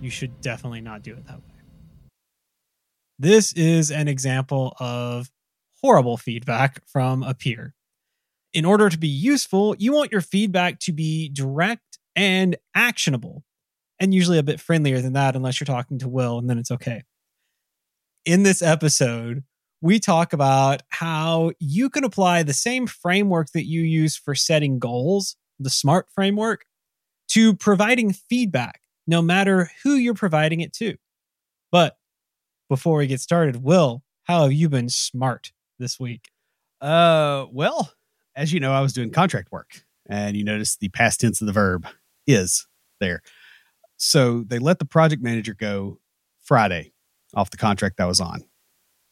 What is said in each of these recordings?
You should definitely not do it that way. This is an example of horrible feedback from a peer. In order to be useful, you want your feedback to be direct and actionable, and usually a bit friendlier than that, unless you're talking to Will, and then it's okay. In this episode, we talk about how you can apply the same framework that you use for setting goals, the SMART framework, to providing feedback no matter who you're providing it to. But before we get started, Will, how have you been smart this week? Uh, well, as you know, I was doing contract work, and you notice the past tense of the verb is there. So they let the project manager go Friday off the contract I was on.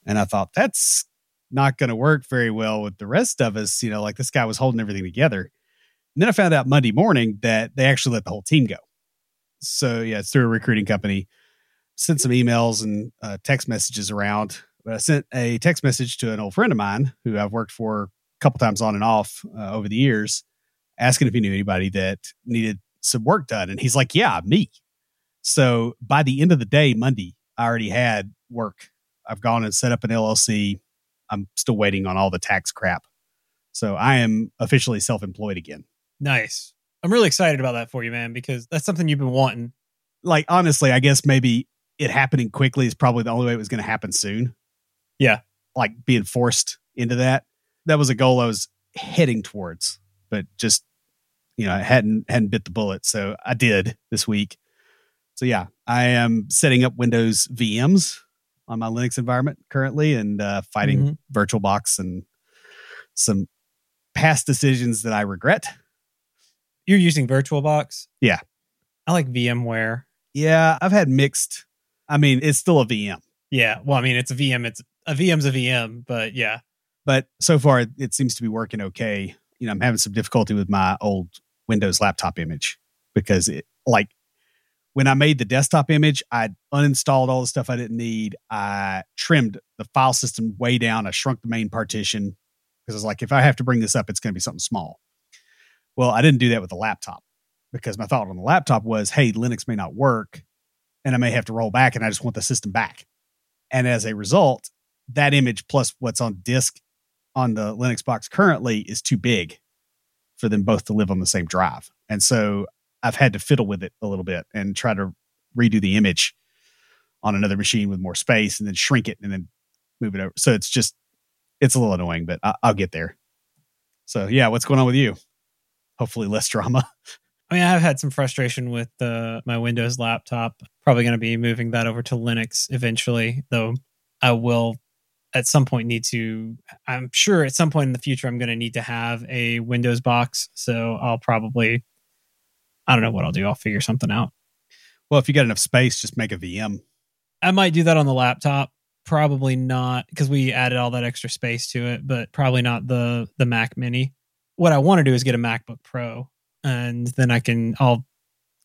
And I thought that's not going to work very well with the rest of us. You know, like this guy was holding everything together. And then I found out Monday morning that they actually let the whole team go. So yeah, it's through a recruiting company. Sent some emails and uh, text messages around. But I sent a text message to an old friend of mine who I've worked for a couple times on and off uh, over the years, asking if he knew anybody that needed some work done. And he's like, "Yeah, me." So by the end of the day, Monday, I already had work. I've gone and set up an LLC. I'm still waiting on all the tax crap. So I am officially self-employed again. Nice. I'm really excited about that for you, man, because that's something you've been wanting. Like honestly, I guess maybe it happening quickly is probably the only way it was going to happen soon. Yeah. Like being forced into that. That was a goal I was heading towards, but just you know, I hadn't hadn't bit the bullet. So I did this week. So yeah, I am setting up Windows VMs on my Linux environment currently and uh, fighting mm-hmm. VirtualBox and some past decisions that I regret you're using VirtualBox? Yeah. I like VMware. Yeah, I've had mixed. I mean, it's still a VM. Yeah. Well, I mean, it's a VM. It's a VM's a VM, but yeah. But so far, it, it seems to be working okay. You know, I'm having some difficulty with my old Windows laptop image because it, like, when I made the desktop image, I uninstalled all the stuff I didn't need. I trimmed the file system way down. I shrunk the main partition because I was like, if I have to bring this up, it's going to be something small. Well, I didn't do that with the laptop because my thought on the laptop was, hey, Linux may not work and I may have to roll back and I just want the system back. And as a result, that image plus what's on disk on the Linux box currently is too big for them both to live on the same drive. And so I've had to fiddle with it a little bit and try to redo the image on another machine with more space and then shrink it and then move it over. So it's just, it's a little annoying, but I, will get there. So yeah, what's going on with you? Hopefully less drama. I mean, I've had some frustration with uh, my Windows laptop. Probably going to be moving that over to Linux eventually, though I will at some point need to. I'm sure at some point in the future, I'm going to need to have a Windows box. So I'll probably, I don't know what I'll do. I'll figure something out. Well, if you got enough space, just make a VM. I might do that on the laptop. Probably not because we added all that extra space to it, but probably not the the Mac Mini what I want to do is get a MacBook Pro, and then I can I'll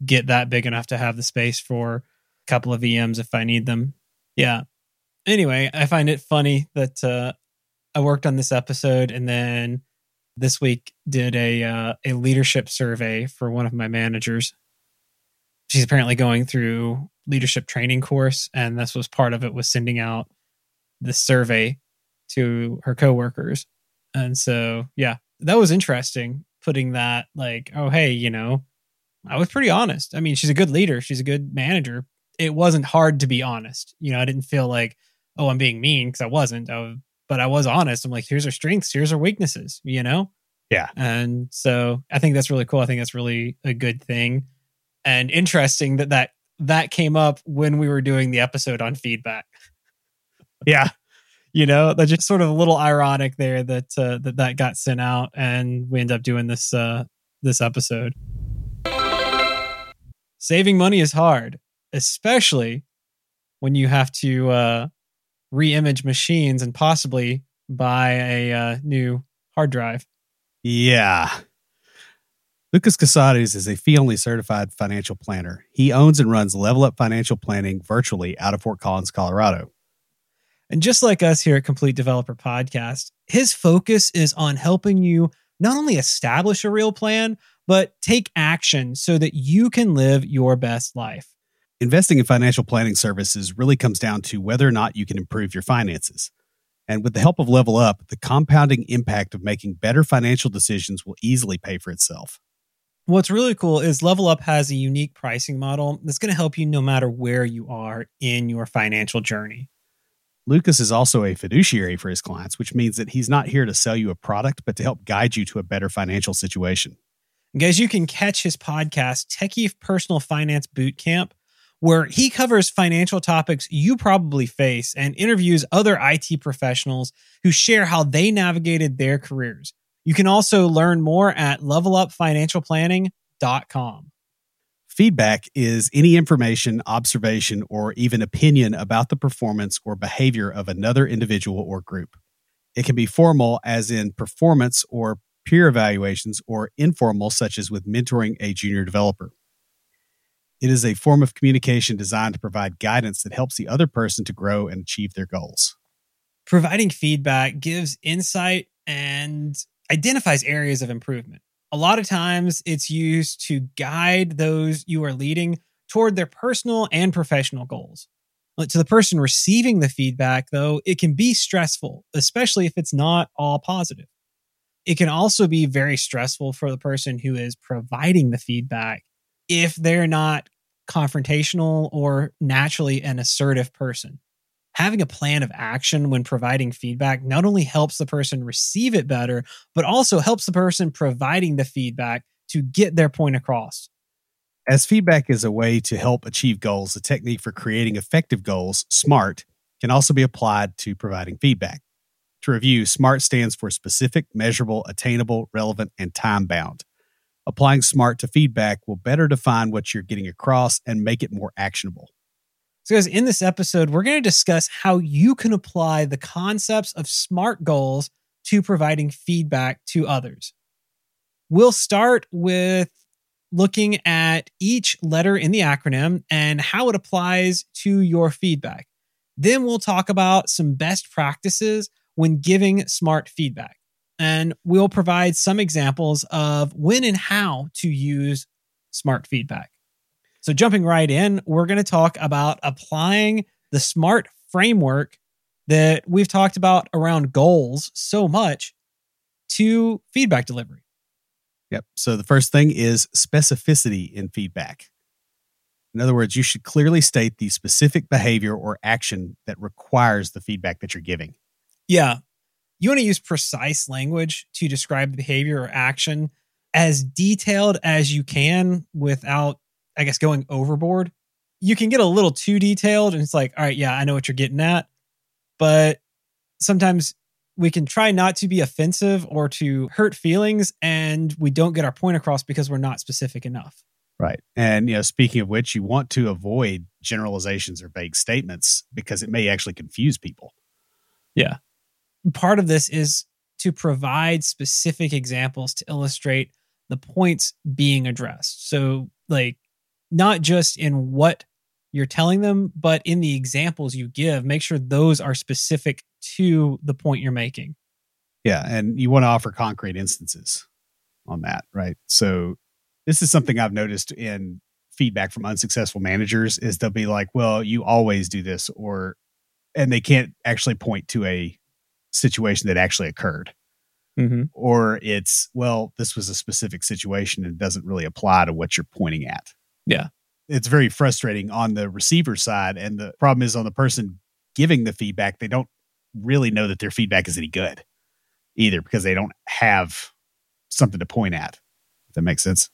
get that big enough to have the space for a couple of VMs if I need them. Yeah. Anyway, I find it funny that uh, I worked on this episode and then this week did a uh, a leadership survey for one of my managers. She's apparently going through leadership training course, and this was part of it was sending out the survey to her coworkers. And so, yeah, that was interesting putting that like, oh hey, you know, I was pretty honest. I mean, she's a good leader, she's a good manager. It wasn't hard to be honest. You know, I didn't feel like, oh, I'm being mean because I wasn't. I was, but I was honest. I'm like, here's our strengths, here's our weaknesses, you know? Yeah. And so I think that's really cool. I think that's really a good thing. And interesting that that that came up when we were doing the episode on feedback. Yeah you know that's just sort of a little ironic there that uh, that that got sent out and we end up doing this uh this episode saving money is hard especially when you have to uh, re-image machines and possibly buy a uh, new hard drive. Yeah. Lucas Casarez is a fee only certified financial planner. He owns and runs Level Up Financial Planning virtually out of Fort Collins, Colorado. And just like us here at Complete Developer Podcast, his focus is on helping you not only establish a real plan, but take action so that you can live your best life. Investing in financial planning services really comes down to whether or not you can improve your finances. And with the help of Level Up, the compounding impact of making better financial decisions will easily pay for itself. What's really cool is Level Up has a unique pricing model that's going to help you no matter where you are in your financial journey. Lucas is also a fiduciary for his clients, which means that he's not here to sell you a product, but to help guide you to a better financial situation. guys, you can catch his podcast, Techie Personal Finance Boot Camp, where he covers financial topics you probably face and interviews other IT professionals who share how they navigated their careers. You can also learn more at levelupfinancialplanning.com. Feedback is any information, observation, or even opinion about the performance or behavior of another individual or group. It can be formal, as in performance or peer evaluations, or informal, such as with mentoring a junior developer. It is a form of communication designed to provide guidance that helps the other person to grow and achieve their goals. Providing feedback gives insight and identifies areas of improvement a lot of times it's used to guide those you are leading toward their personal and professional goals. To the person receiving the feedback, though, it can be stressful, especially if it's not all positive. It can also be very stressful for the person who is providing the feedback if they're not confrontational or naturally an assertive person having a plan of action when providing feedback not only helps the person receive it better, but also helps the person providing the feedback to get their point across. As feedback is a way to help achieve goals, the technique for creating effective goals, SMART, can also be applied to providing feedback. To review, SMART stands for specific, measurable, attainable, relevant, and time bound. Applying SMART to feedback will better define what you're getting across and make it more actionable. So, guys, in this episode, we're going to discuss how you can apply the concepts of SMART goals to providing feedback to others. We'll start with looking at each letter in the acronym and how it applies to your feedback. Then we'll talk about some best practices when giving SMART feedback. And we'll provide some examples of when and how to use SMART feedback. So, jumping right in, we're going to talk about applying the SMART framework that we've talked about around goals so much to feedback delivery. Yep. So, the first thing is specificity in feedback. In other words, you should clearly state the specific behavior or action that requires the feedback that you're giving. Yeah. You want to use precise language to describe the behavior or action as detailed as you can without I guess, going overboard. You can get a little too detailed and it's like, all right, yeah, I know what you're getting at. But sometimes we can try not to be offensive or to hurt feelings and we don't get our point across because we're not specific enough. Right. And you know, speaking of which, you want to avoid generalizations or vague statements because it may actually confuse people. Yeah. Part of this is to provide specific examples to illustrate the points being addressed. So like not just in what you're telling them, but in the examples you give, make sure those are specific to the point you're making. Yeah. And you want to offer concrete instances on that, right? So this is something I've noticed in feedback from unsuccessful managers is they'll be like, well, you always do this, or, and they can't actually point to a situation that actually occurred. Mm-hmm. Or it's, well, this was a specific situation and doesn't really apply to what you're pointing at. Yeah. It's very frustrating on the receiver side. And the problem is on the person giving the feedback, they don't really know that their feedback is any good either because they don't have something to point at. If that makes sense.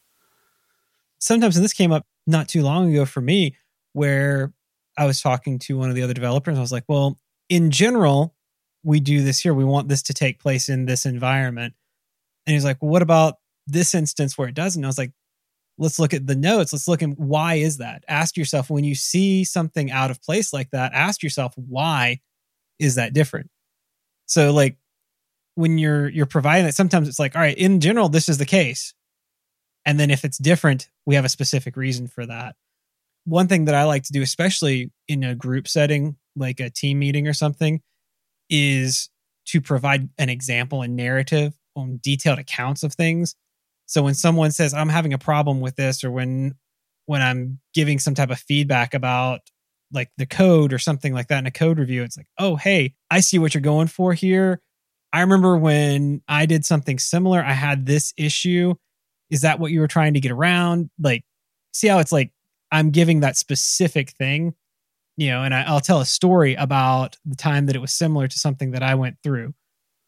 Sometimes, and this came up not too long ago for me, where I was talking to one of the other developers. I was like, well, in general, we do this here. We want this to take place in this environment. And he's like, well, what about this instance where it doesn't? I was like, let's look at the notes. Let's look at why is that? Ask yourself when you see something out of place like that, ask yourself why is that different? So like when you're you're providing that sometimes it's like all right in general this is the case and then if it's different we have a specific reason for that one thing that i like to do especially in a group setting like a team meeting or something is to provide an example and narrative on detailed accounts of things so when someone says i'm having a problem with this or when when i'm giving some type of feedback about like the code or something like that in a code review it's like oh hey i see what you're going for here I remember when I did something similar, I had this issue. Is that what you were trying to get around? Like, see how it's like I'm giving that specific thing, you know, and I, I'll tell a story about the time that it was similar to something that I went through.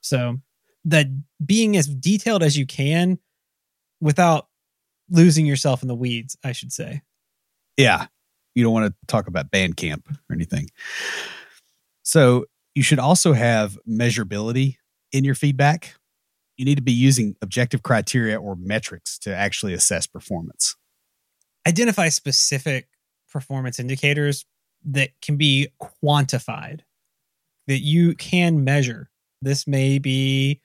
So, that being as detailed as you can without losing yourself in the weeds, I should say. Yeah. You don't want to talk about Bandcamp or anything. So, you should also have measurability in your feedback, you need to be using objective criteria or metrics to actually assess performance. Identify specific performance indicators that can be quantified, that you can measure. This may be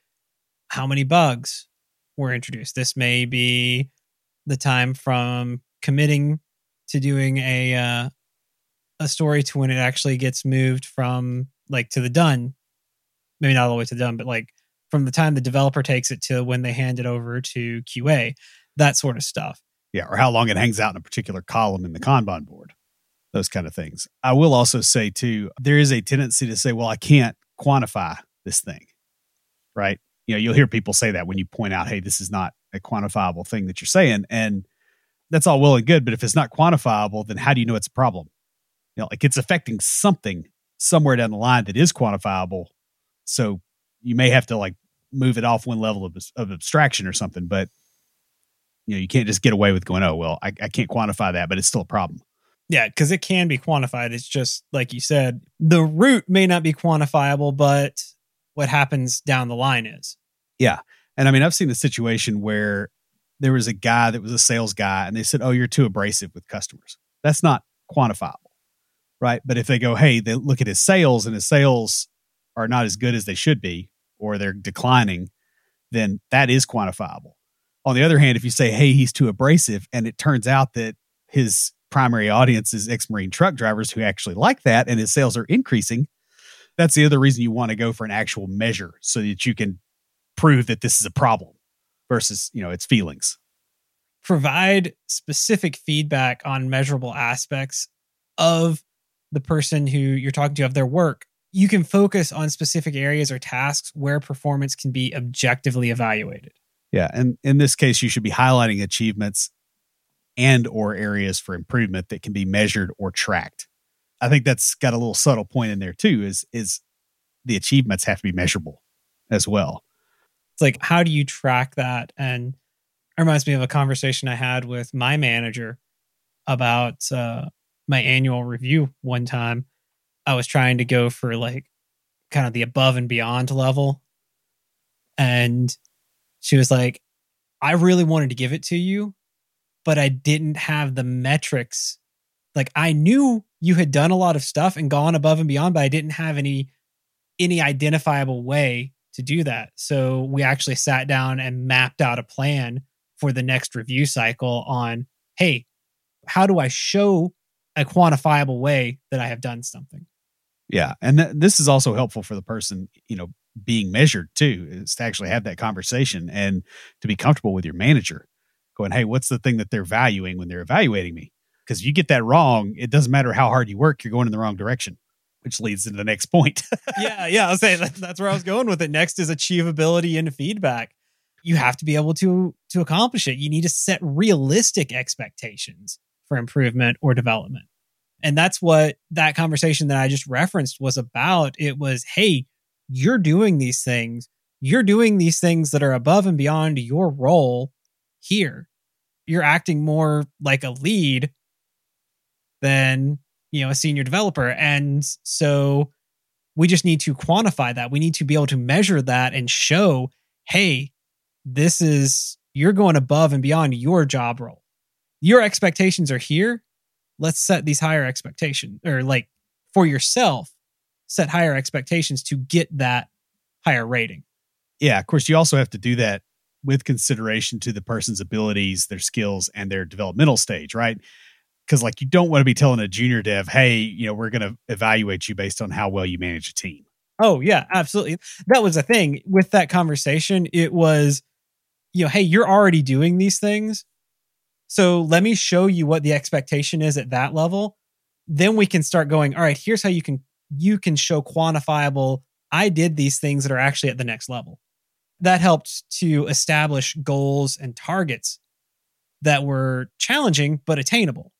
how many bugs were introduced. This may be the time from committing to doing a uh, a story to when it actually gets moved from like to the done maybe not all the way to the done, but like from the time the developer takes it to when they hand it over to QA, that sort of stuff. Yeah, or how long it hangs out in a particular column in the Kanban board, those kind of things. I will also say, too, there is a tendency to say, well, I can't quantify this thing, right? You know, you'll hear people say that when you point out, hey, this is not a quantifiable thing that you're saying. And that's all well and good. But if it's not quantifiable, then how do you know it's a problem? You know, like it's affecting something somewhere down the line that is quantifiable so you may have to like move it off one level of, of abstraction or something, but you know, you can't just get away with going, oh, well, I, I can't quantify that, but it's still a problem. Yeah, because it can be quantified. It's just like you said, the root may not be quantifiable, but what happens down the line is. Yeah. And I mean, I've seen a situation where there was a guy that was a sales guy and they said, oh, you're too abrasive with customers. That's not quantifiable. Right. But if they go, hey, they look at his sales and his sales are not as good as they should be or they're declining, then that is quantifiable. On the other hand, if you say, hey, he's too abrasive, and it turns out that his primary audience is ex Marine truck drivers who actually like that and his sales are increasing, that's the other reason you want to go for an actual measure so that you can prove that this is a problem versus, you know, its feelings. Provide specific feedback on measurable aspects of the person who you're talking to of their work you can focus on specific areas or tasks where performance can be objectively evaluated. Yeah, and in this case you should be highlighting achievements and or areas for improvement that can be measured or tracked. I think that's got a little subtle point in there too is is the achievements have to be measurable as well. Like how do you track that and it reminds me of a conversation I had with my manager about uh, my annual review one time I was trying to go for like kind of the above and beyond level. And she was like, I really wanted to give it to you, but I didn't have the metrics. Like I knew you had done a lot of stuff and gone above and beyond, but I didn't have any any identifiable way to do that. So we actually sat down and mapped out a plan for the next review cycle on, hey, how do I show a quantifiable way that I have done something? Yeah, and th- this is also helpful for the person, you know, being measured too, is to actually have that conversation and to be comfortable with your manager, going, "Hey, what's the thing that they're valuing when they're evaluating me?" Because if you get that wrong, it doesn't matter how hard you work, you're going in the wrong direction, which leads to the next point. yeah, yeah, I'll say that, that's where I was going with it. Next is achievability and feedback. You have to be able to to accomplish it. You need to set realistic expectations for improvement or development. And that's what that conversation that I just referenced was about. It was, hey, you're doing these things. You're doing these things that are above and beyond your role here. You're acting more like a lead than, you know, a senior developer. And so we just need to quantify that. We need to be able to measure that and show, hey, this is, you're going above and beyond your job role. your expectations are here. Let's set these higher expectations or like for yourself, set higher expectations to get that higher rating. Yeah, of course, you also have to do that with consideration to the person's abilities, their skills, and their developmental stage, right? Because, like, you don't want to be telling a junior dev, hey, you know, we're going to evaluate you based on how well you manage a team. Oh, yeah, absolutely. That was the thing with that conversation. It was, you know, hey, you're already doing these things. So let me show you what the expectation is at that level. Then we can start going, all right, here's how you can you can show quantifiable I did these things that are actually at the next level that helped to establish goals and targets that were challenging but attainable.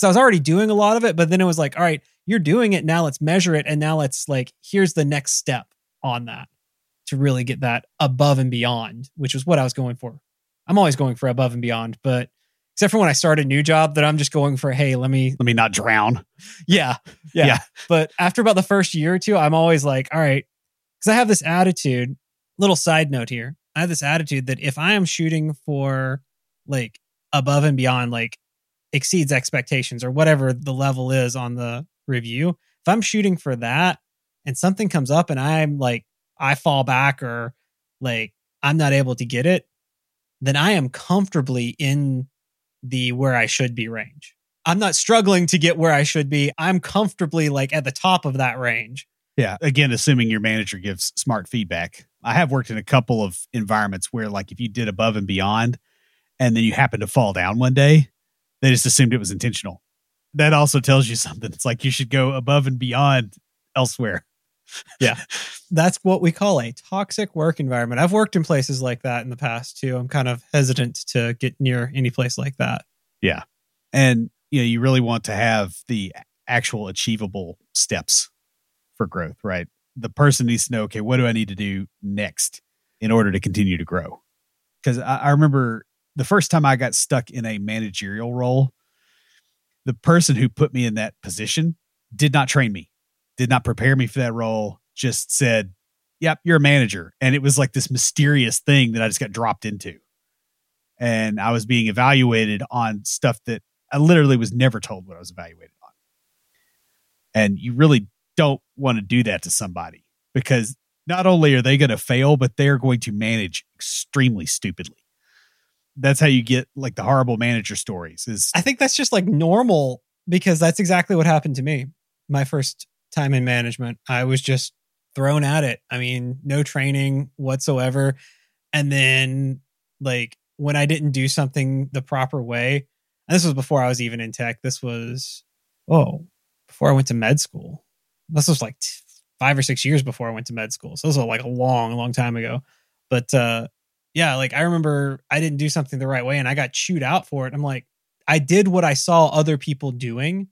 Because I was already doing a lot of it, but then it was like, all right, you're doing it now. Let's measure it, and now let's like here's the next step on that to really get that above and beyond, which was what I was going for. I'm always going for above and beyond, but except for when I start a new job, that I'm just going for, hey, let me let me not drown. Yeah, yeah. yeah. But after about the first year or two, I'm always like, all right, because I have this attitude little side note here. I have this attitude that if I am shooting for like above and beyond, like exceeds expectations or whatever the level is on the review, if I'm shooting for that and something comes up and I'm like, I fall back or like I'm not able to get it, then I am comfortably in the where I should be range. I'm not struggling to get where I should be. I'm comfortably like at the top of that range. Yeah. Again, assuming your manager gives smart feedback. I have worked in a couple of environments where, like, if you did above and beyond and then you happen to fall down one day, they just assumed it was intentional. That also tells you something. It's like you should go above and beyond elsewhere. yeah. That's what we call a toxic work environment. I've worked in places like that in the past too. I'm kind of hesitant to get near any place like that. Yeah. And you know, you really want to have the actual achievable steps for growth, right? The person needs to know, okay, what do I need to do next in order to continue to grow? Because I, I remember the first time I got stuck in a managerial role, the person who put me in that position did not train me, did not prepare me for that role, just said, Yep, you're a manager. And it was like this mysterious thing that I just got dropped into. And I was being evaluated on stuff that I literally was never told what I was evaluated on. And you really don't want to do that to somebody because not only are they going to fail, but they're going to manage extremely stupidly. That's how you get like the horrible manager stories. Is I think that's just like normal because that's exactly what happened to me. My first time in management, I was just thrown at it. I mean, no training whatsoever. And then like when I didn't do something the proper way, and this was before I was even in tech. This was oh, before I went to med school this was like five or six years before I went to med school. So this was like a long, long time ago. But uh, yeah, like I remember I didn't do something the right way and I got chewed out for it. I'm like, I did what I saw other people doing,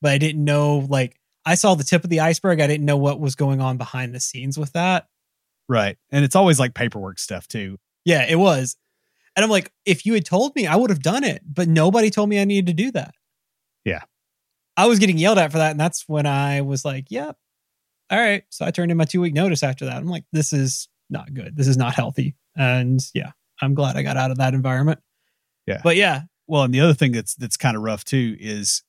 but I didn't know like I saw the tip of the iceberg. I didn't know what was going on behind the scenes with that. Right. And it's always like paperwork stuff too. Yeah, it was. And I'm like, if you had told me, I would have done it, but nobody told me I needed to do that. Yeah. I was getting yelled at for that. And that's when I was like, yep. All right. So I turned in my two week notice after that. I'm like, this is not good. This is not healthy. And yeah, I'm glad I got out of that environment. Yeah. But yeah. Well, and the other thing that's that's kind of rough too is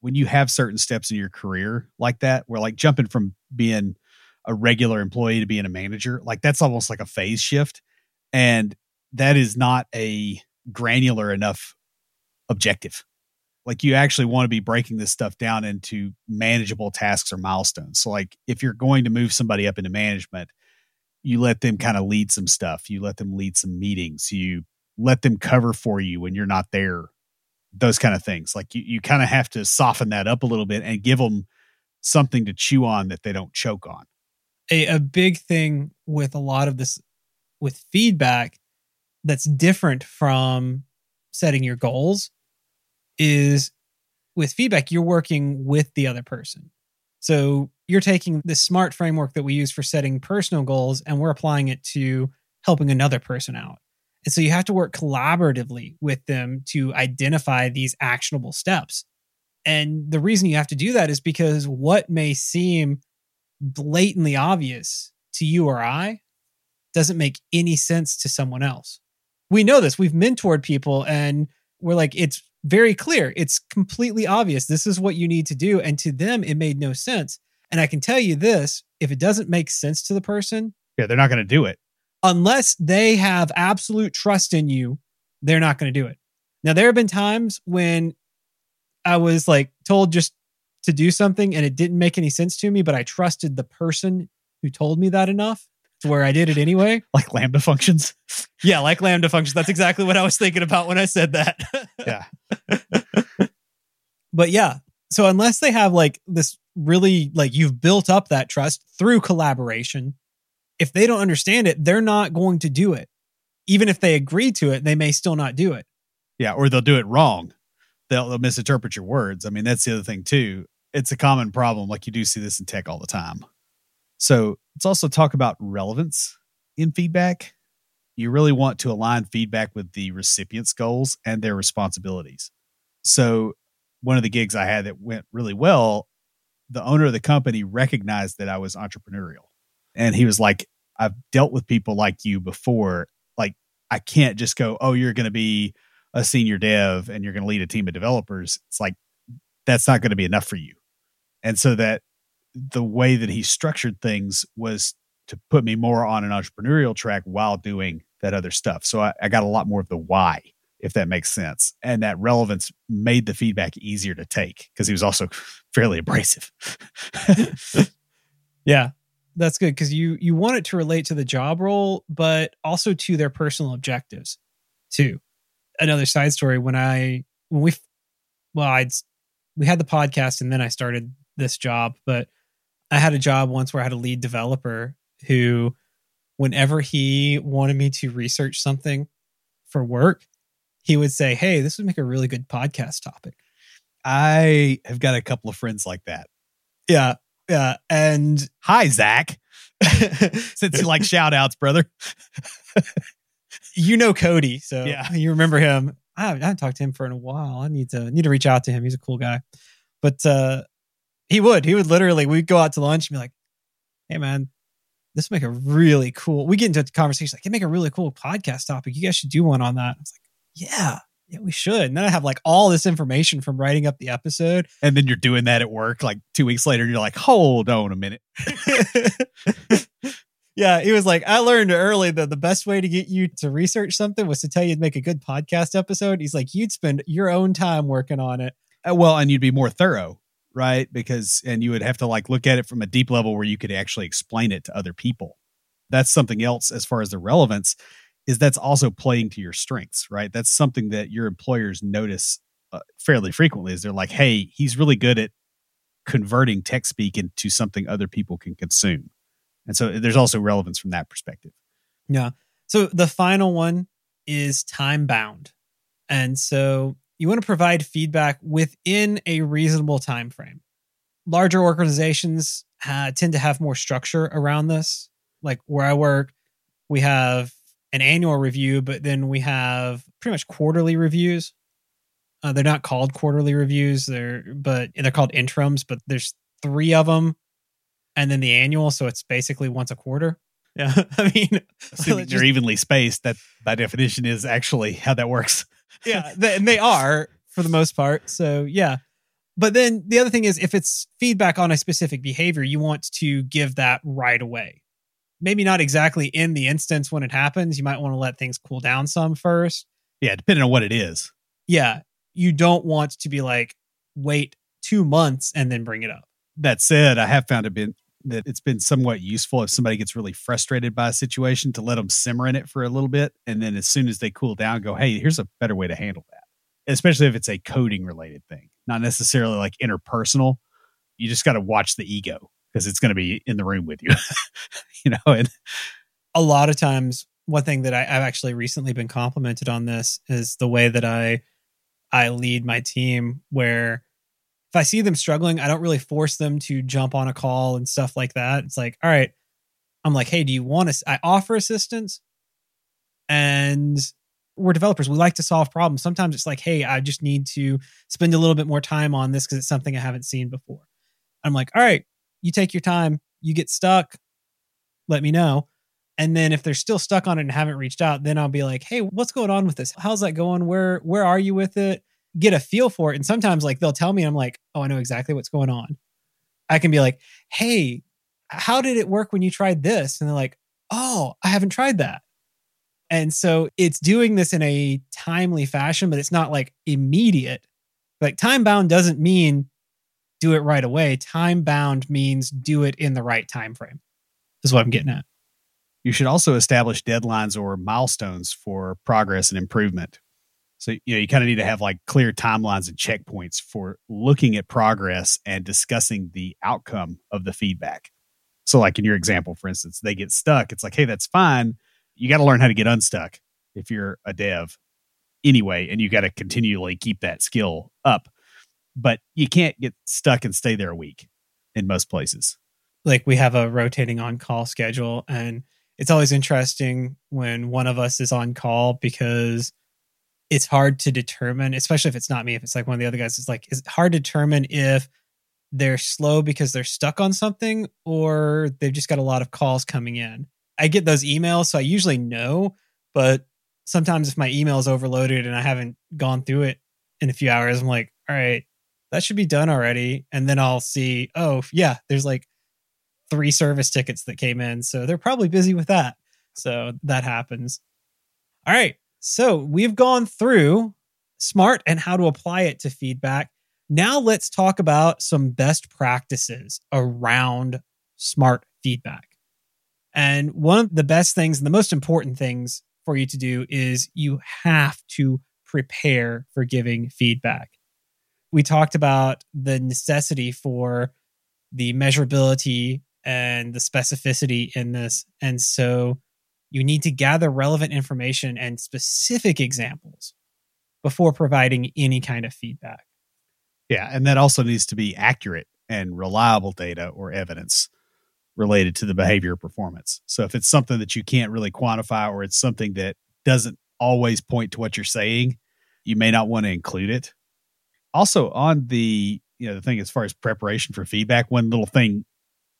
when you have certain steps in your career like that, where like jumping from being a regular employee to being a manager, like that's almost like a phase shift. And that is not a granular enough objective like you actually want to be breaking this stuff down into manageable tasks or milestones. So like if you're going to move somebody up into management, you let them kind of lead some stuff. You let them lead some meetings. You let them cover for you when you're not there. Those kind of things. Like you, you kind of have to soften that up a little bit and give them something to chew on that they don't choke on. A, a big thing with a lot of this with feedback that's different from setting your goals is with feedback, you're working with the other person. So you're taking the smart framework that we use for setting personal goals and we're applying it to helping another person out. And so you have to work collaboratively with them to identify these actionable steps. And the reason you have to do that is because what may seem blatantly obvious to you or I doesn't make any sense to someone else. We know this. We've mentored people and we're like it's very clear. It's completely obvious. This is what you need to do. And to them, it made no sense. And I can tell you this if it doesn't make sense to the person, Yeah, they're not going to do it. unless they have absolute trust in you, they're not going to do it. Now, there have been times when I was like told just to do something and it didn't make any sense to me, but I trusted the person who told me that enough where I did it anyway. Like lambda functions. Yeah, like Lambda functions. That's exactly what I was thinking about when I said that. Yeah. but yeah, so unless they have like this really like you've built up that trust through collaboration, if they don't understand it, they're not going to do it. Even if they agree to it, they may still not do it. Yeah, or they'll do it wrong. They'll, they'll misinterpret your words. I mean, that's the other thing too. It's a common problem. Like you do see this in tech all the time. So let's also talk about relevance in feedback. You really want to align feedback with the recipient's goals and their responsibilities. So one of the gigs I had that went really well, the owner of the company recognized that I was entrepreneurial. And he was like, I've dealt with people like you before. Like, I can't just go, oh, you're going to be a senior dev and you're going to lead a team of developers. It's like, that's not going to be enough for you. And so that the way that he structured things was to put me more on an entrepreneurial track while doing that other stuff. So I, I got a lot more of the why, if that makes sense. And that relevance made the feedback easier to take because he was also fairly abrasive. Yeah. That's good because you you want it to relate to the job role, but also to their personal objectives too. Another side story when I when we well I'd we had the podcast and then I started this job, but I had a job once where I had a lead developer who whenever he wanted me to research something for work, he would say, "Hey, this would make a really good podcast topic." I have got a couple of friends like that. Yeah, yeah, and Hi, Zach. Since you like shout outs, brother. you know Cody, so Yeah. you remember him. I haven't, I haven't talked to him for in a while. I need to need to reach out to him. He's a cool guy, but uh, he would he would literally we'd go out to lunch and be like, "Hey, man." This would make a really cool. We get into a conversation like, "It make a really cool podcast topic. You guys should do one on that." I was like, "Yeah, yeah, we should." And then I have like all this information from writing up the episode, And then you're doing that at work like two weeks later, you're like, hold on a minute. yeah, he was like, I learned early that the best way to get you to research something was to tell you to make a good podcast episode. He's like, you'd spend your own time working on it. Uh, well, and you'd be more thorough, right? Because, and you would have to like look at it from a deep level where you could actually explain it to other people. That's something else as far as the relevance is that's also playing to your strengths, right? That's something that your employers notice uh, fairly frequently is they're like, hey, he's really good at converting tech speak into something other people can consume. And so there's also relevance from that perspective. Yeah. So the final one is time bound. And so you want to provide feedback within a reasonable time frame. Larger organizations uh, tend to have more structure around this. Like where I work, we have an annual review, but then we have pretty much quarterly reviews. Uh, they're not called quarterly reviews, they're but they're called interims. But there's three of them, and then the annual, so it's basically once a quarter. Yeah, I mean, Assuming they're just- evenly spaced, that by definition is actually how that works. Yeah, they, and they are for the most part. So yeah, but then the other thing is, if it's feedback on a specific behavior, you want to give that right away. Maybe not exactly in the instance when it happens. You might want to let things cool down some first. Yeah, depending on what it is. Yeah, you don't want to be like wait two months and then bring it up. that said, I have found it been that it's been somewhat useful if somebody gets really frustrated by a situation to let them simmer in it for a little bit, and then as soon as they cool down, go, "Hey, here's a better way to handle that." Especially if it's a coding related thing, not necessarily like interpersonal. You just got to watch the ego because it's going to be in the room with you, you know. And a lot of times one thing that I, I've actually recently been complimented on this is the way that I I lead my team where if I see them struggling, I don't really force them to jump on a call and stuff like that. It's like, all right, I'm like, hey, do you want to? I offer assistance, and we're developers. We like to solve problems. Sometimes it's like, hey, I just need to spend a little bit more time on this because it's something I haven't seen before. I'm like, all right, you take your time. You get stuck, let me know. And then if they're still stuck on it and haven't reached out, then I'll be like, "Hey, what's going on with this? How's that going? Where where are you with it?" Get a feel for it. And sometimes like they'll tell me, I'm like, "Oh, I know exactly what's going on." I can be like, "Hey, how did it work when you tried this?" And they're like, "Oh, I haven't tried that." And so it's doing this in a timely fashion, but it's not like immediate. Like time bound doesn't mean do it right away. Time bound means do it in the right time frame. Is what I'm getting at. You should also establish deadlines or milestones for progress and improvement. So, you know, you kind of need to have like clear timelines and checkpoints for looking at progress and discussing the outcome of the feedback. So, like in your example, for instance, they get stuck. It's like, hey, that's fine. You got to learn how to get unstuck if you're a dev anyway, and you got to continually keep that skill up. But you can't get stuck and stay there a week in most places. Like we have a rotating on call schedule, and it's always interesting when one of us is on call because it's hard to determine, especially if it's not me, if it's like one of the other guys, it's like it's hard to determine if they're slow because they're stuck on something or they've just got a lot of calls coming in. I get those emails, so I usually know, but sometimes if my email is overloaded and I haven't gone through it in a few hours, I'm like, all right, that should be done already. And then I'll see, oh, yeah, there's like three service tickets that came in. So they're probably busy with that. So that happens. All right. So we've gone through SMART and how to apply it to feedback. Now let's talk about some best practices around SMART feedback. And one of the best things and the most important things for you to do is you have to prepare for giving feedback. We talked about the necessity for the measurability and the specificity in this. And so you need to gather relevant information and specific examples before providing any kind of feedback. Yeah. And that also needs to be accurate and reliable data or evidence related to the behavior performance. So if it's something that you can't really quantify or it's something that doesn't always point to what you're saying, you may not want to include it. Also on the, you know, the thing as far as preparation for feedback, one little thing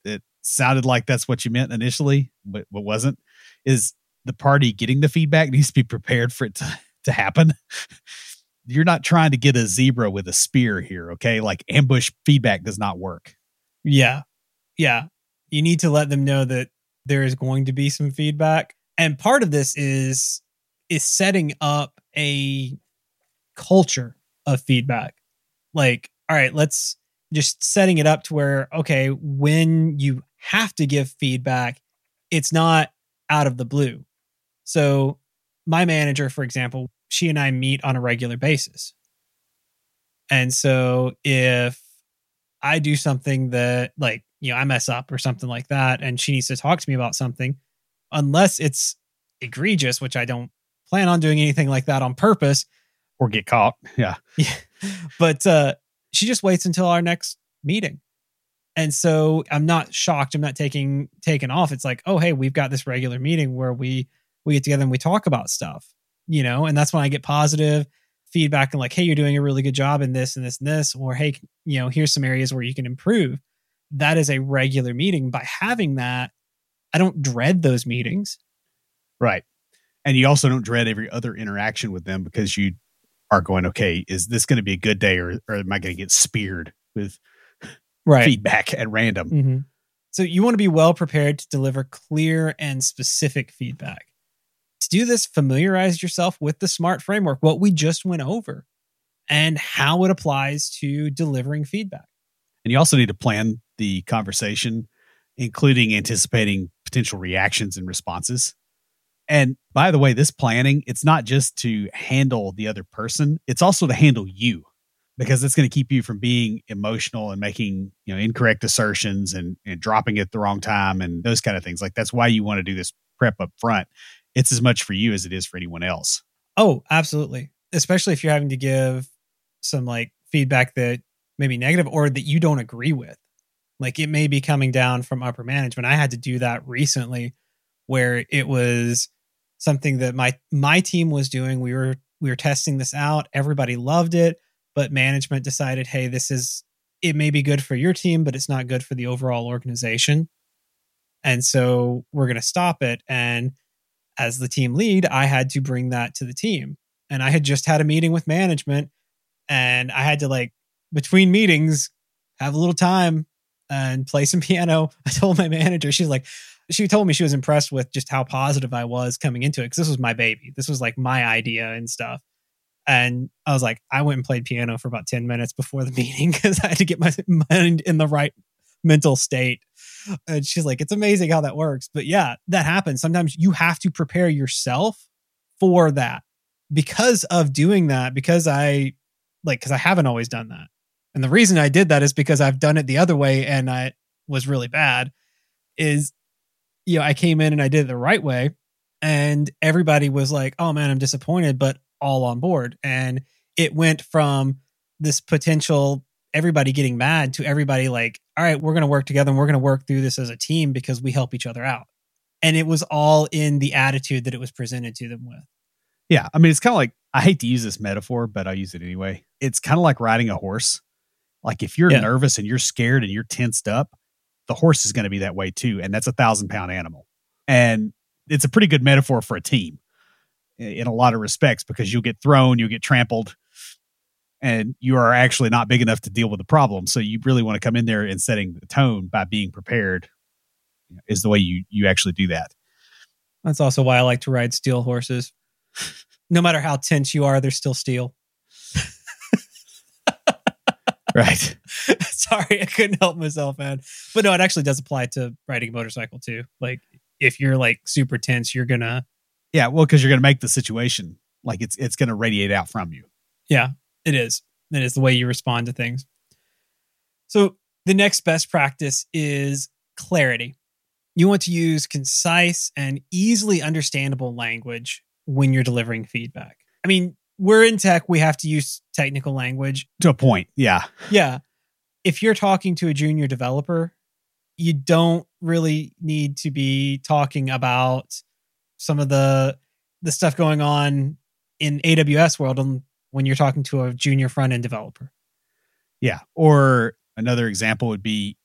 that sounded like that's what you meant initially, but, but wasn't, is the party getting the feedback needs to be prepared for it to, to happen. You're not trying to get a zebra with a spear here, okay? Like ambush feedback does not work. Yeah. Yeah you need to let them know that there is going to be some feedback. And part of this is is setting up a culture of feedback. Like, all right, let's just setting it up to where okay, when you have to give feedback, it's not out of the blue. So, my manager, for example, she and I meet on a regular basis. And so if I do something that like you know, I mess up or something like that, and she needs to talk to me about something, unless it's egregious, which I don't plan on doing anything like that on purpose or get caught. Yeah. Yeah. But uh, she just waits until our next meeting. And so I'm not shocked. I'm not taking taken off. It's like, oh, hey, we've got this regular meeting where we we get together and we talk about stuff, you know, and that's when I get positive feedback and like, hey, you're doing a really good job in this and this and this, or hey, you know, here's some areas where you can improve that is a regular meeting. By having that, I don't dread those meetings. Right. And you also don't dread every other interaction with them because you are going, okay, is this going to be a good day or, or am I going to get speared with right. feedback at random? Mm-hmm. So you want to be well prepared to deliver clear and specific feedback. To do this, familiarize yourself with the SMART framework, what we just went over, and how it applies to delivering feedback. And you also need to plan the conversation, including anticipating potential reactions and responses. And by the way, this planning, it's not just to handle the other person, it's also to handle you because it's going to keep you from being emotional and making, you know, incorrect assertions and, and dropping at the wrong time and those kind of things. Like that's why you want to do this prep up front. It's as much for you as it is for anyone else. Oh, absolutely. Especially if you're having to give some like feedback that maybe negative or that you don't agree with. Like it may be coming down from upper management. I had to do that recently where it was something that my my team was doing. We were we were testing this out. Everybody loved it, but management decided, "Hey, this is it may be good for your team, but it's not good for the overall organization." And so we're going to stop it. And as the team lead, I had to bring that to the team. And I had just had a meeting with management and I had to like between meetings have a little time and play some piano. I told my manager, she's like, she told me she was impressed with just how positive I was coming into it because this was my baby. This was like my idea and stuff. And I was like, I went and played piano for about 10 minutes before the meeting because I had to get my mind in the right mental state. And she's like, it's amazing how that works. But yeah, that happens. Sometimes you have to prepare yourself for that because of doing that, because I like, because I haven't always done that. And the reason I did that is because I've done it the other way and I was really bad. Is, you know, I came in and I did it the right way. And everybody was like, oh man, I'm disappointed, but all on board. And it went from this potential everybody getting mad to everybody like, all right, we're going to work together and we're going to work through this as a team because we help each other out. And it was all in the attitude that it was presented to them with. Yeah. I mean, it's kind of like, I hate to use this metaphor, but I use it anyway. It's kind of like riding a horse. Like if you're Yeah. nervous and you're scared and you're tensed up, the horse is going to be that way too. And that's a thousand pound animal. And it's a pretty good metaphor for a team in a lot of respects because you'll get thrown, you'll get trampled, and you are actually not big enough to deal with the problem. So you really want to come in there and setting the tone by being prepared is the way you you actually do that. That's also why I like to ride steel horses. No matter how tense you are, they're still steel. Right. Sorry, I couldn't help myself, man. But no, it actually does apply to riding a motorcycle too. Like if you're like super tense, you're gonna Yeah, well, because you're going to make the situation like it's it's going to radiate out from you. Yeah, it is. It is the way you respond to things. So the next best practice is clarity. You want to use concise and easily understandable language when you're delivering feedback. I mean, we're in tech, we have to use technical language. To a point, yeah, Yeah. If you're talking to a junior developer, you don't really need to be talking about some of the the stuff going on in AWS world and when you're talking to a junior front end developer. yeah. Or another example would be,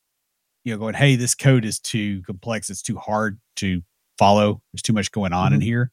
you know, going, "Hey, this code is too complex. It's too hard to follow. There's too much going on in Mhm. here."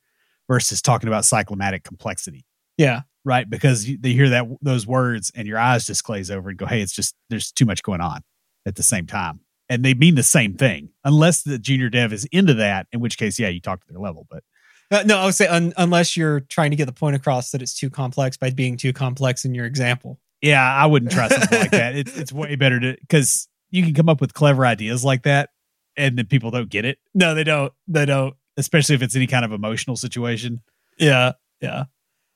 Versus talking about cyclomatic complexity, Yeah. right? Because you, they hear that those words and your eyes just glaze over and go, "Hey, it's just there's too much going on at the same time." And they mean the same thing, unless the junior dev is into that, in which case, yeah, you talk to their level. But Uh, no, I would say un- unless you're trying to get the point across that it's too complex by being too complex in your example. Yeah, I wouldn't try something like that. It's it's way better to because you can come up with clever ideas like that, and then people don't get it, No, they don't. They don't. especially if it's any kind of emotional situation. Yeah. Yeah.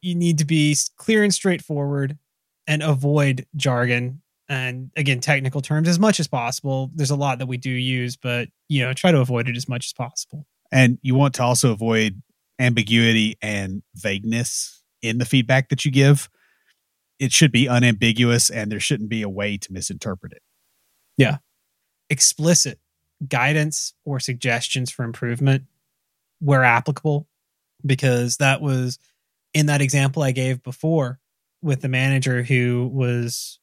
You need to be clear and straightforward and avoid jargon and again technical terms as much as possible. There's a lot that we do use, but you know, try to avoid it as much as possible. And you want to also avoid ambiguity and vagueness in the feedback that you give. It should be unambiguous, and there shouldn't be a way to misinterpret it. Yeah. Explicit guidance or suggestions for improvement where applicable because that was in that example I gave before with the manager who was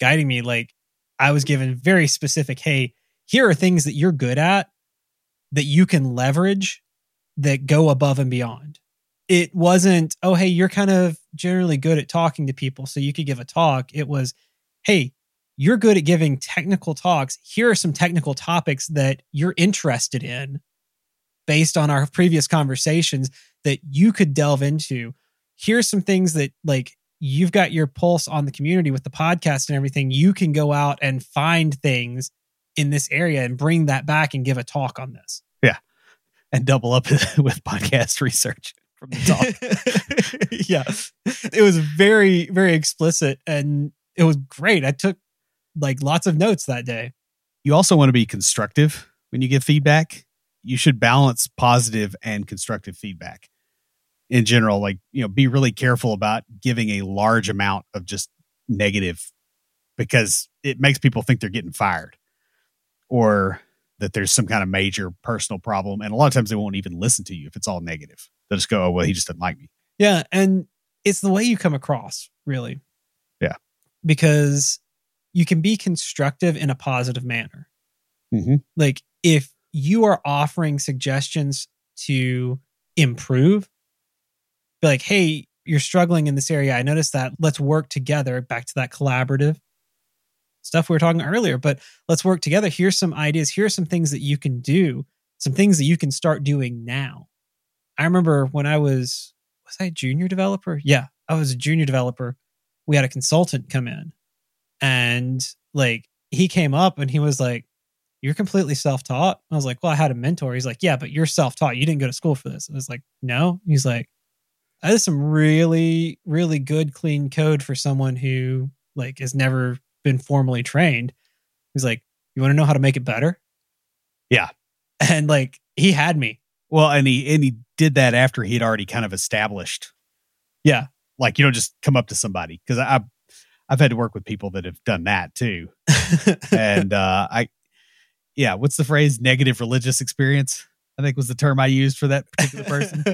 guiding me like I was given very specific hey here are things that you're good at that you can leverage that go above and beyond. It wasn't oh hey you're kind of generally good at talking to people so you could give a talk. It was hey you're good at giving technical talks. Here are some technical topics that you're interested in based on our previous conversations that you could delve into. Here's some things that like you've got your pulse on the community with the podcast and everything you can go out and find things in this area and bring that back and give a talk on this Yeah. And double up with podcast research from the top. yeah it was very very explicit and it was great i took like lots of notes that day you also want to be constructive when you give feedback. You should balance positive and constructive feedback in general. Like, you know, be really careful about giving a large amount of just negative because it makes people think they're getting fired or that there's some kind of major personal problem. And a lot of times they won't even listen to you if it's all negative. They'll just go, oh, well, he just doesn't like me. Yeah, and it's the way you come across, really. Yeah. Because you can be constructive in a positive manner. Mhm. Like if you are offering suggestions to improve, be like, hey, you're struggling in this area. I noticed that. Let's work together. Back to that collaborative stuff we were talking earlier, but let's work together. Here's some ideas. Here's some things that you can do, some things that you can start doing now. I remember when I was, was I a junior developer? Yeah, I was a junior developer. We had a consultant come in and like he came up and he was like, You're completely self taught. I was like, Well, I had a mentor. He's like, Yeah, but you're self taught. You didn't go to school for this. I was like, No. He's like, That is some really, really good, clean code for someone who like has never been formally trained. He's like, You want to know how to make it better? Yeah. And like he had me. Well, and he and he did that after he had already kind of established. Yeah. Like you don't just come up to somebody because I I've had to work with people that have done that too. and uh I yeah, what's the phrase? Negative religious experience, I think was the term I used for that particular person.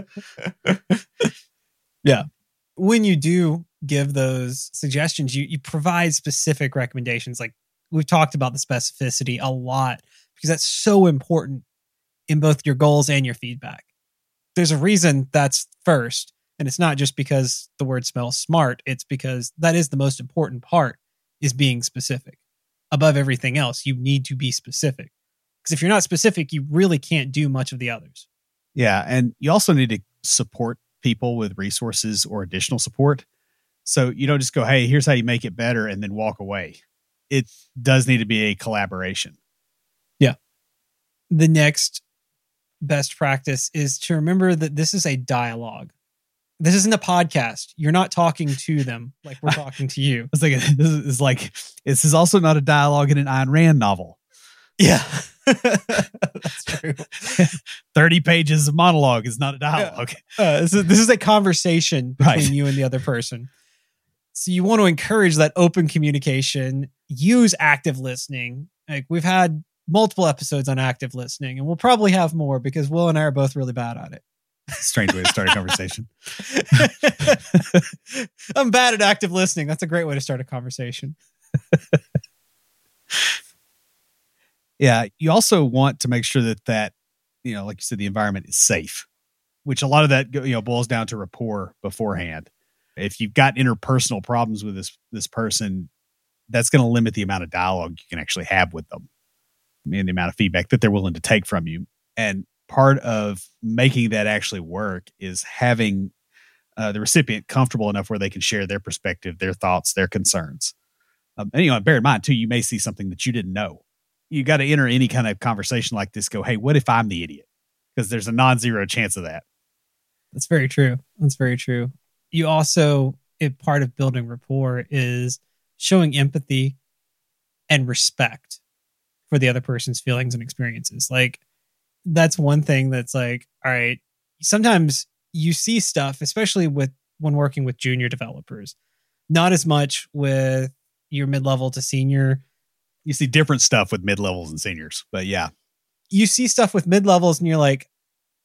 yeah. When you do give those suggestions, you you provide specific recommendations. Like we've talked about the specificity a lot because that's so important in both your goals and your feedback. There's a reason that's first. And it's not just because the word smells smart, it's because that is the most important part is being specific. Above everything else, you need to be specific. Because if you're not specific, you really can't do much of the others. Yeah. And you also need to support people with resources or additional support. So you don't just go, hey, here's how you make it better and then walk away. It does need to be a collaboration. Yeah. The next best practice is to remember that this is a dialogue. This isn't a podcast. You're not talking to them like we're talking to you. I was thinking this is like this is also not a dialogue in an Ayn Rand novel. Yeah. That's true. 30 pages of monologue is not a dialogue. Uh, this, is, this is a conversation between Right. you and the other person. So you want to encourage that open communication, use active listening. Like we've had multiple episodes on active listening, and we'll probably have more because Will and I are both really bad at it. Strange way to start a conversation. I'm bad at active listening. That's a great way to start a conversation. Yeah, you also want to make sure that that you know, like you said, the environment is safe, which a lot of that you know boils down to rapport beforehand. If you've got interpersonal problems with this this person, that's going to limit the amount of dialogue you can actually have with them and the amount of feedback that they're willing to take from you. And part of making that actually work is having uh, the recipient comfortable enough where they can share their perspective, their thoughts, their concerns. Um, and you know, bear in mind too, you may see something that you didn't know. You got to enter any kind of conversation like this. Go, hey, what if I'm the idiot? Because there's a non-zero chance of that. That's very true. That's very true. You also, a part of building rapport is showing empathy and respect for the other person's feelings and experiences. Like, that's one thing that's like, all right, sometimes you see stuff, especially with when working with junior developers, not as much with your mid level to senior. You see different stuff with mid levels and seniors, but yeah, You see stuff with mid levels and you're like,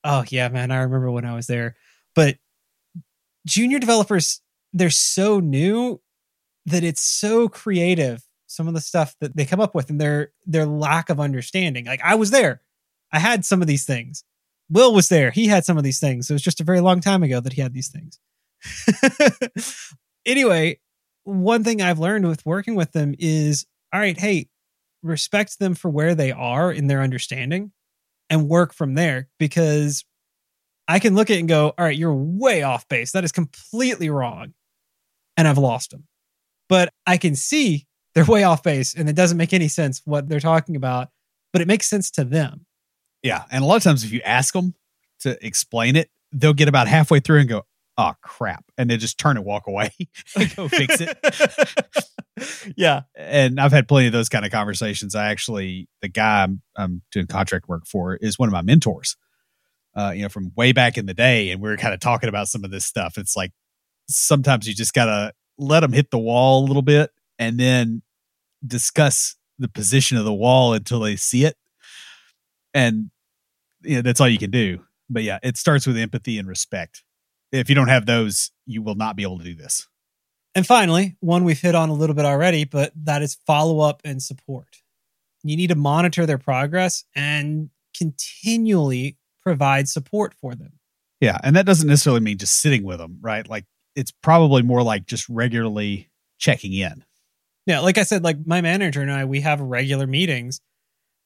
oh, yeah, man, I remember when I was there. But junior developers, they're so new that it's so creative. Some of the stuff that they come up with and their their lack of understanding. Like I was there. I had some of these things. Will was there. He had some of these things. It was just a very long time ago that he had these things. anyway, one thing I've learned with working with them is all right, hey, respect them for where they are in their understanding and work from there because I can look at it and go, all right, you're way off base. That is completely wrong. And I've lost them. But I can see they're way off base and it doesn't make any sense what they're talking about, but it makes sense to them. yeah. And a lot of times, if you ask them to explain it, they'll get about halfway through and go, "Oh crap," and they just turn and walk away and go fix it. yeah. and I've had plenty of those kind of conversations. I actually, the guy I'm, I'm doing contract work for is one of my mentors, uh, you know, from way back in the day. And we were kind of talking about some of this stuff. It's like sometimes you just got to let them hit the wall a little bit and then discuss the position of the wall until they see it. And, you know, that's all you can do. But yeah, it starts with empathy and respect. If you don't have those, you will not be able to do this. And finally, one we've hit on a little bit already, but that is follow up and support. You need to monitor their progress and continually provide support for them. Yeah. And that doesn't necessarily mean just sitting with them, right? Like it's probably more like just regularly checking in. Yeah. Like I said, like my manager and I, we have regular meetings.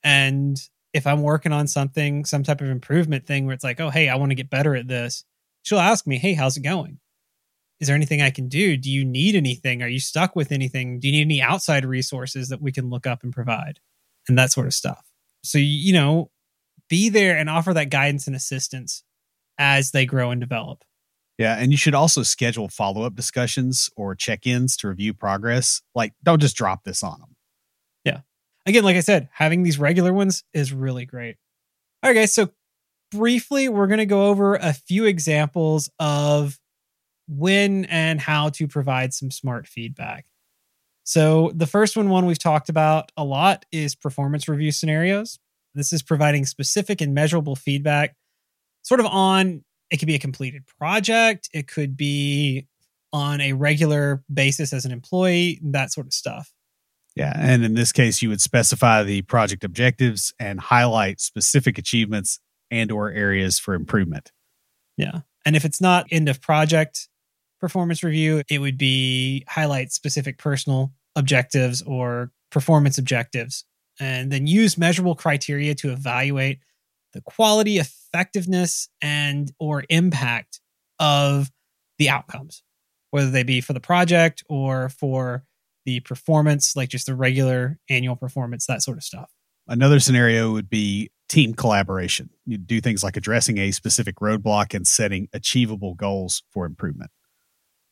And if I'm working on something, some type of improvement thing where it's like, oh, hey, I want to get better at this, she'll ask me, hey, how's it going? Is there anything I can do? Do you need anything? Are you stuck with anything? Do you need any outside resources that we can look up and provide? And that sort of stuff. So, you know, be there and offer that guidance and assistance as they grow and develop. Yeah. And you should also schedule follow up discussions or check ins to review progress. Like, don't just drop this on them. Yeah. Again, like I said, having these regular ones is really great. All right, guys. So, briefly, we're going to go over a few examples of when and how to provide some smart feedback. So, the first one, one we've talked about a lot is performance review scenarios. This is providing specific and measurable feedback, sort of on it could be a completed project, it could be on a regular basis as an employee, that sort of stuff. Yeah, and in this case, you would specify the project objectives and highlight specific achievements and or areas for improvement. Yeah. And if it's not end of project performance review, it would be highlight specific personal objectives or performance objectives and then use measurable criteria to evaluate the quality, effectiveness, and or impact of the outcomes, whether they be for the project or for the performance, like just the regular annual performance, that sort of stuff. Another scenario would be team collaboration. You do things like addressing a specific roadblock and setting achievable goals for improvement.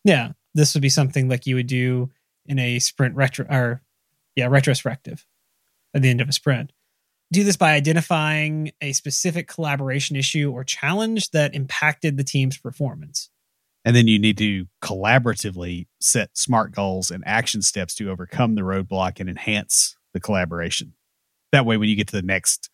Yeah, this would be something like you would do in a sprint retro or yeah, retrospective at the end of a sprint. Do this by identifying a specific collaboration issue or challenge that impacted the team's performance. And then you need to collaboratively set smart goals and action steps to overcome the roadblock and enhance the collaboration. That way, when you get to the next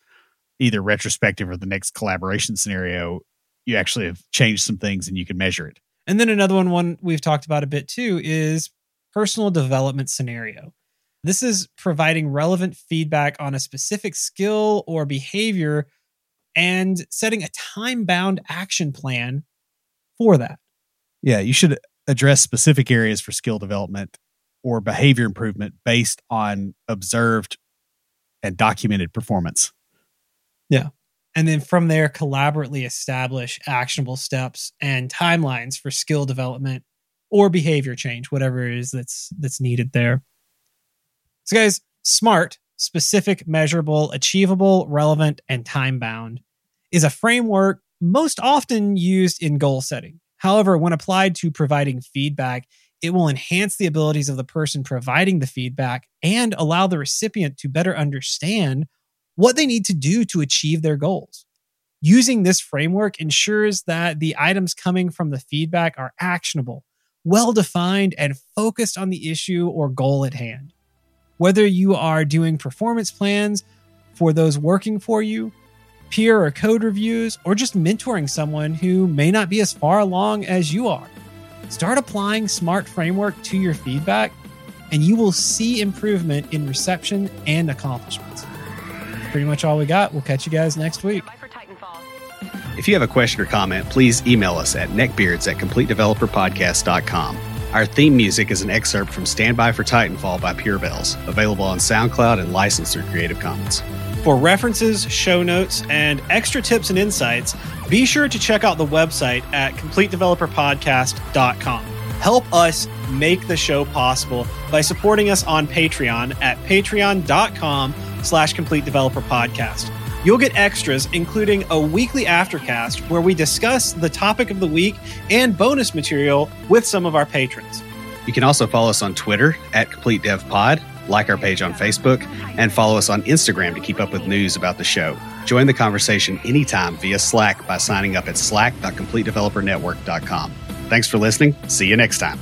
either retrospective or the next collaboration scenario, you actually have changed some things and you can measure it. And then another one, one we've talked about a bit too, is personal development scenario. This is providing relevant feedback on a specific skill or behavior and setting a time bound action plan for that. Yeah, you should address specific areas for skill development or behavior improvement based on observed and documented performance. Yeah. And then from there, collaboratively establish actionable steps and timelines for skill development or behavior change, whatever it is that's that's needed there. So, guys, SMART, specific, measurable, achievable, relevant, and time bound, is a framework most often used in goal setting. However, when applied to providing feedback, it will enhance the abilities of the person providing the feedback and allow the recipient to better understand what they need to do to achieve their goals. Using this framework ensures that the items coming from the feedback are actionable, well defined, and focused on the issue or goal at hand. Whether you are doing performance plans for those working for you, peer or code reviews, or just mentoring someone who may not be as far along as you are, start applying Smart Framework to your feedback, and you will see improvement in reception and accomplishments. Pretty much all we got. We'll catch you guys next week. If you have a question or comment, please email us at neckbeards at completedeveloperpodcast.com. Our theme music is an excerpt from Standby for Titanfall by Pure Bells, available on SoundCloud and licensed through Creative Commons. For references, show notes, and extra tips and insights, be sure to check out the website at completedeveloperpodcast.com. Help us make the show possible by supporting us on Patreon at patreon.com slash complete developer podcast. You'll get extras, including a weekly aftercast where we discuss the topic of the week and bonus material with some of our patrons. You can also follow us on Twitter at Complete Dev Pod, like our page on Facebook, and follow us on Instagram to keep up with news about the show. Join the conversation anytime via Slack by signing up at slack.completedevelopernetwork.com. Thanks for listening. See you next time.